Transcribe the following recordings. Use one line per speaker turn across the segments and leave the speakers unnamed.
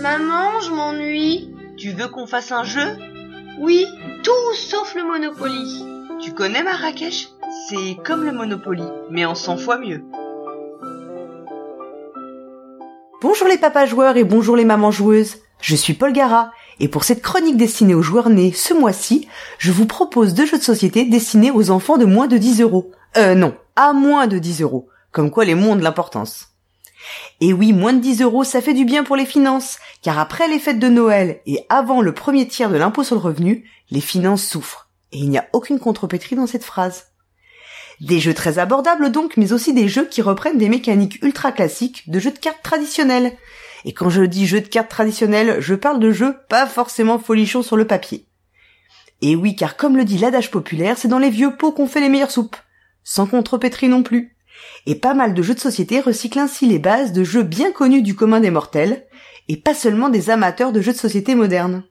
Maman, je m'ennuie.
Tu veux qu'on fasse un jeu?
Oui, tout sauf le Monopoly.
Tu connais Marrakech? C'est comme le Monopoly, mais en 100 fois mieux.
Bonjour les papas joueurs et bonjour les mamans joueuses. Je suis Paul Gara et pour cette chronique destinée aux joueurs nés ce mois-ci, je vous propose deux jeux de société destinés aux enfants de moins de 10 euros. Euh non, à moins de 10 euros. Comme quoi les mots ont de l'importance. Et oui, moins de 10 euros, ça fait du bien pour les finances, car après les fêtes de Noël et avant le premier tiers de l'impôt sur le revenu, les finances souffrent. Et il n'y a aucune contrepétrie dans cette phrase. Des jeux très abordables donc, mais aussi des jeux qui reprennent des mécaniques ultra classiques de jeux de cartes traditionnels. Et quand je dis jeux de cartes traditionnels, je parle de jeux pas forcément folichons sur le papier. Et oui, car comme le dit l'adage populaire, c'est dans les vieux pots qu'on fait les meilleures soupes. Sans contrepétrie non plus. Et pas mal de jeux de société recyclent ainsi les bases de jeux bien connus du commun des mortels, et pas seulement des amateurs de jeux de société modernes.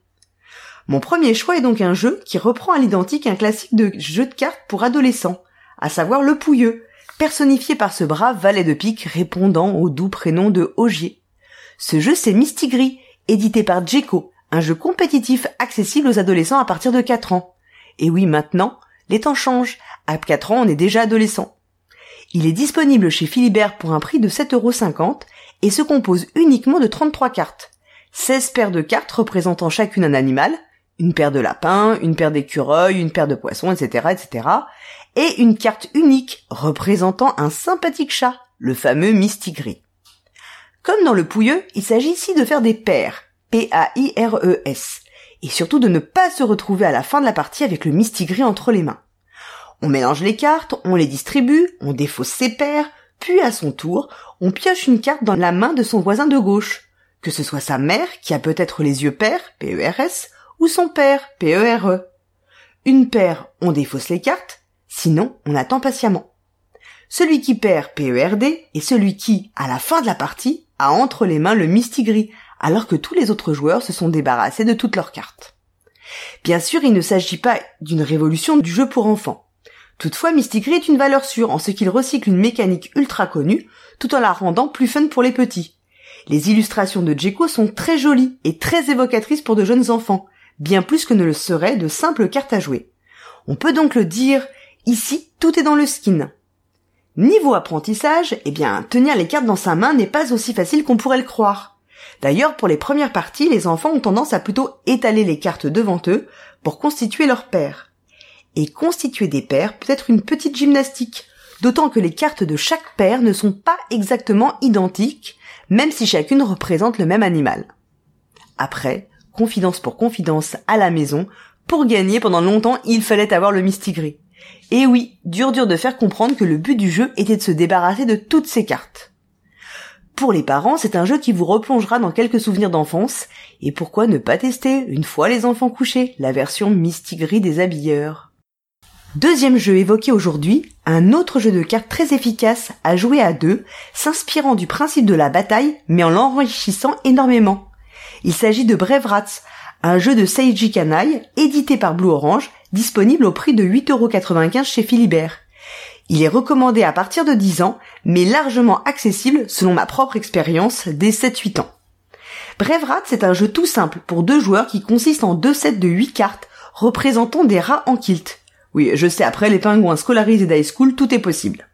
Mon premier choix est donc un jeu qui reprend à l'identique un classique de jeu de cartes pour adolescents, à savoir le Pouilleux, personnifié par ce brave valet de pique répondant au doux prénom de Ogier. Ce jeu c'est Mistigris, édité par Jeco, un jeu compétitif accessible aux adolescents à partir de 4 ans. Et oui, maintenant, les temps changent. À 4 ans, on est déjà adolescent. Il est disponible chez Philibert pour un prix de 7,50€ et se compose uniquement de 33 cartes. 16 paires de cartes représentant chacune un animal, une paire de lapins, une paire d'écureuils, une paire de poissons, etc., etc., et une carte unique représentant un sympathique chat, le fameux Mistigris. Comme dans le Pouilleux, il s'agit ici de faire des paires, P-A-I-R-E-S, et surtout de ne pas se retrouver à la fin de la partie avec le Mistigris entre les mains. On mélange les cartes, on les distribue, on défausse ses paires, puis à son tour, on pioche une carte dans la main de son voisin de gauche, que ce soit sa mère, qui a peut-être les yeux pairs, P-E-R-S, ou son père, P-E-R-E. -E. Une paire, on défausse les cartes, sinon on attend patiemment. Celui qui perd PERD est celui qui, à la fin de la partie, a entre les mains le Mistigris, alors que tous les autres joueurs se sont débarrassés de toutes leurs cartes. Bien sûr, il ne s'agit pas d'une révolution du jeu pour enfants. Toutefois, Mistigris est une valeur sûre en ce qu'il recycle une mécanique ultra connue, tout en la rendant plus fun pour les petits. Les illustrations de Jeco sont très jolies et très évocatrices pour de jeunes enfants, bien plus que ne le seraient de simples cartes à jouer. On peut donc le dire, ici, tout est dans le skin. Niveau apprentissage, eh bien, tenir les cartes dans sa main n'est pas aussi facile qu'on pourrait le croire. D'ailleurs, pour les premières parties, les enfants ont tendance à plutôt étaler les cartes devant eux pour constituer leur paire. Et constituer des paires peut être une petite gymnastique, d'autant que les cartes de chaque paire ne sont pas exactement identiques, même si chacune représente le même animal. Après, confidence pour confidence à la maison, pour gagner pendant longtemps, il fallait avoir le mistigris. Et oui, dur dur de faire comprendre que le but du jeu était de se débarrasser de toutes ces cartes. Pour les parents, c'est un jeu qui vous replongera dans quelques souvenirs d'enfance, et pourquoi ne pas tester, une fois les enfants couchés, la version Mistigris des habilleurs? Deuxième jeu évoqué aujourd'hui, un autre jeu de cartes très efficace à jouer à deux, s'inspirant du principe de la bataille, mais en l'enrichissant énormément. Il s'agit de Brave un jeu de Seiji Kanai, édité par Blue Orange, disponible au prix de 8,95€ chez Philibert. Il est recommandé à partir de 10 ans, mais largement accessible, selon ma propre expérience, dès 7-8 ans. Brave Rats, c'est un jeu tout simple pour deux joueurs qui consiste en deux sets de 8 cartes représentant des rats en kilt. Oui, je sais, après les pingouins scolarisés d'high school, tout est possible.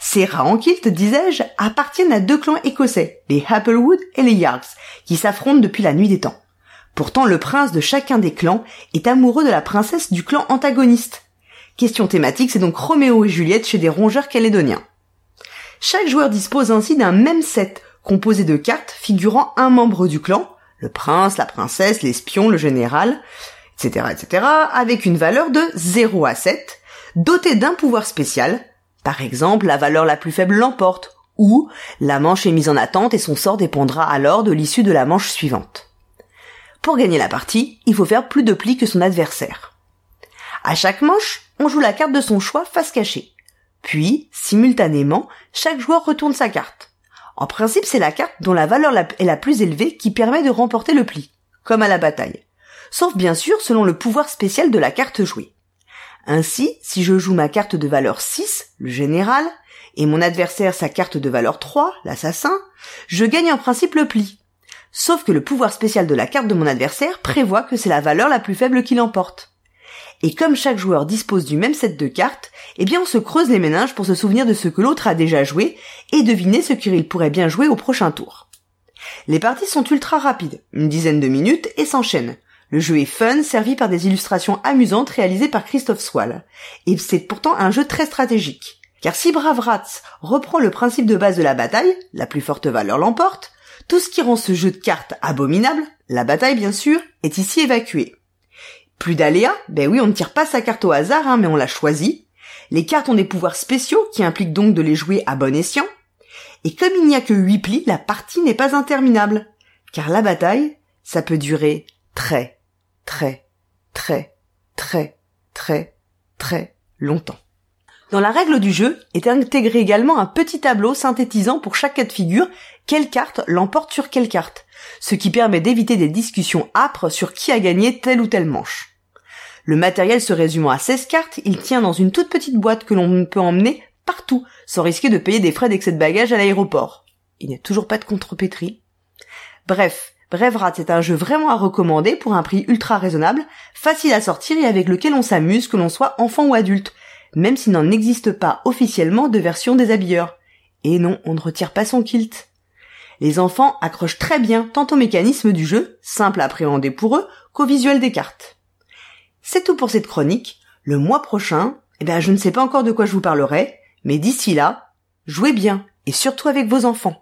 Ces rats en kilt, disais-je, appartiennent à deux clans écossais, les Applewood et les Yarks, qui s'affrontent depuis la nuit des temps. Pourtant, le prince de chacun des clans est amoureux de la princesse du clan antagoniste. Question thématique, c'est donc Roméo et Juliette chez des rongeurs calédoniens. Chaque joueur dispose ainsi d'un même set composé de cartes figurant un membre du clan, le prince, la princesse, l'espion, le général, etc., etc., avec une valeur de 0 à 7, doté d'un pouvoir spécial, par exemple la valeur la plus faible l'emporte, ou la manche est mise en attente et son sort dépendra alors de l'issue de la manche suivante. Pour gagner la partie, il faut faire plus de plis que son adversaire. À chaque manche, on joue la carte de son choix face cachée. Puis, simultanément, chaque joueur retourne sa carte. En principe, c'est la carte dont la valeur est la plus élevée qui permet de remporter le pli, comme à la bataille. Sauf bien sûr selon le pouvoir spécial de la carte jouée. Ainsi, si je joue ma carte de valeur 6, le général, et mon adversaire sa carte de valeur 3, l'assassin, je gagne en principe le pli, Sauf que le pouvoir spécial de la carte de mon adversaire prévoit que c'est la valeur la plus faible qui l'emporte. Et comme chaque joueur dispose du même set de cartes, eh bien on se creuse les méninges pour se souvenir de ce que l'autre a déjà joué et deviner ce qu'il pourrait bien jouer au prochain tour. Les parties sont ultra rapides, une dizaine de minutes et s'enchaînent. Le jeu est fun, servi par des illustrations amusantes réalisées par Christophe Swall. Et c'est pourtant un jeu très stratégique. Car si Brave Rats reprend le principe de base de la bataille, la plus forte valeur l'emporte, tout ce qui rend ce jeu de cartes abominable, la bataille bien sûr, est ici évacué. Plus d'aléas, ben oui, on ne tire pas sa carte au hasard, hein, mais on la choisit. Les cartes ont des pouvoirs spéciaux qui impliquent donc de les jouer à bon escient. Et comme il n'y a que 8 plis, la partie n'est pas interminable. Car la bataille, ça peut durer très, très, très, très, très, très longtemps. Dans la règle du jeu est intégré également un petit tableau synthétisant pour chaque cas de figure quelle carte l'emporte sur quelle carte, ce qui permet d'éviter des discussions âpres sur qui a gagné telle ou telle manche. Le matériel se résumant à 16 cartes, il tient dans une toute petite boîte que l'on peut emmener partout, sans risquer de payer des frais d'excès de bagages à l'aéroport. Il n'y a toujours pas de contrepétrie. Bref, Brevrat c'est un jeu vraiment à recommander pour un prix ultra raisonnable, facile à sortir et avec lequel on s'amuse que l'on soit enfant ou adulte, même s'il n'en existe pas officiellement de version des habilleurs. Et non, on ne retire pas son kilt. Les enfants accrochent très bien tant au mécanisme du jeu, simple à appréhender pour eux, qu'au visuel des cartes. C'est tout pour cette chronique. Le mois prochain, eh ben, je ne sais pas encore de quoi je vous parlerai, mais d'ici là, jouez bien, et surtout avec vos enfants.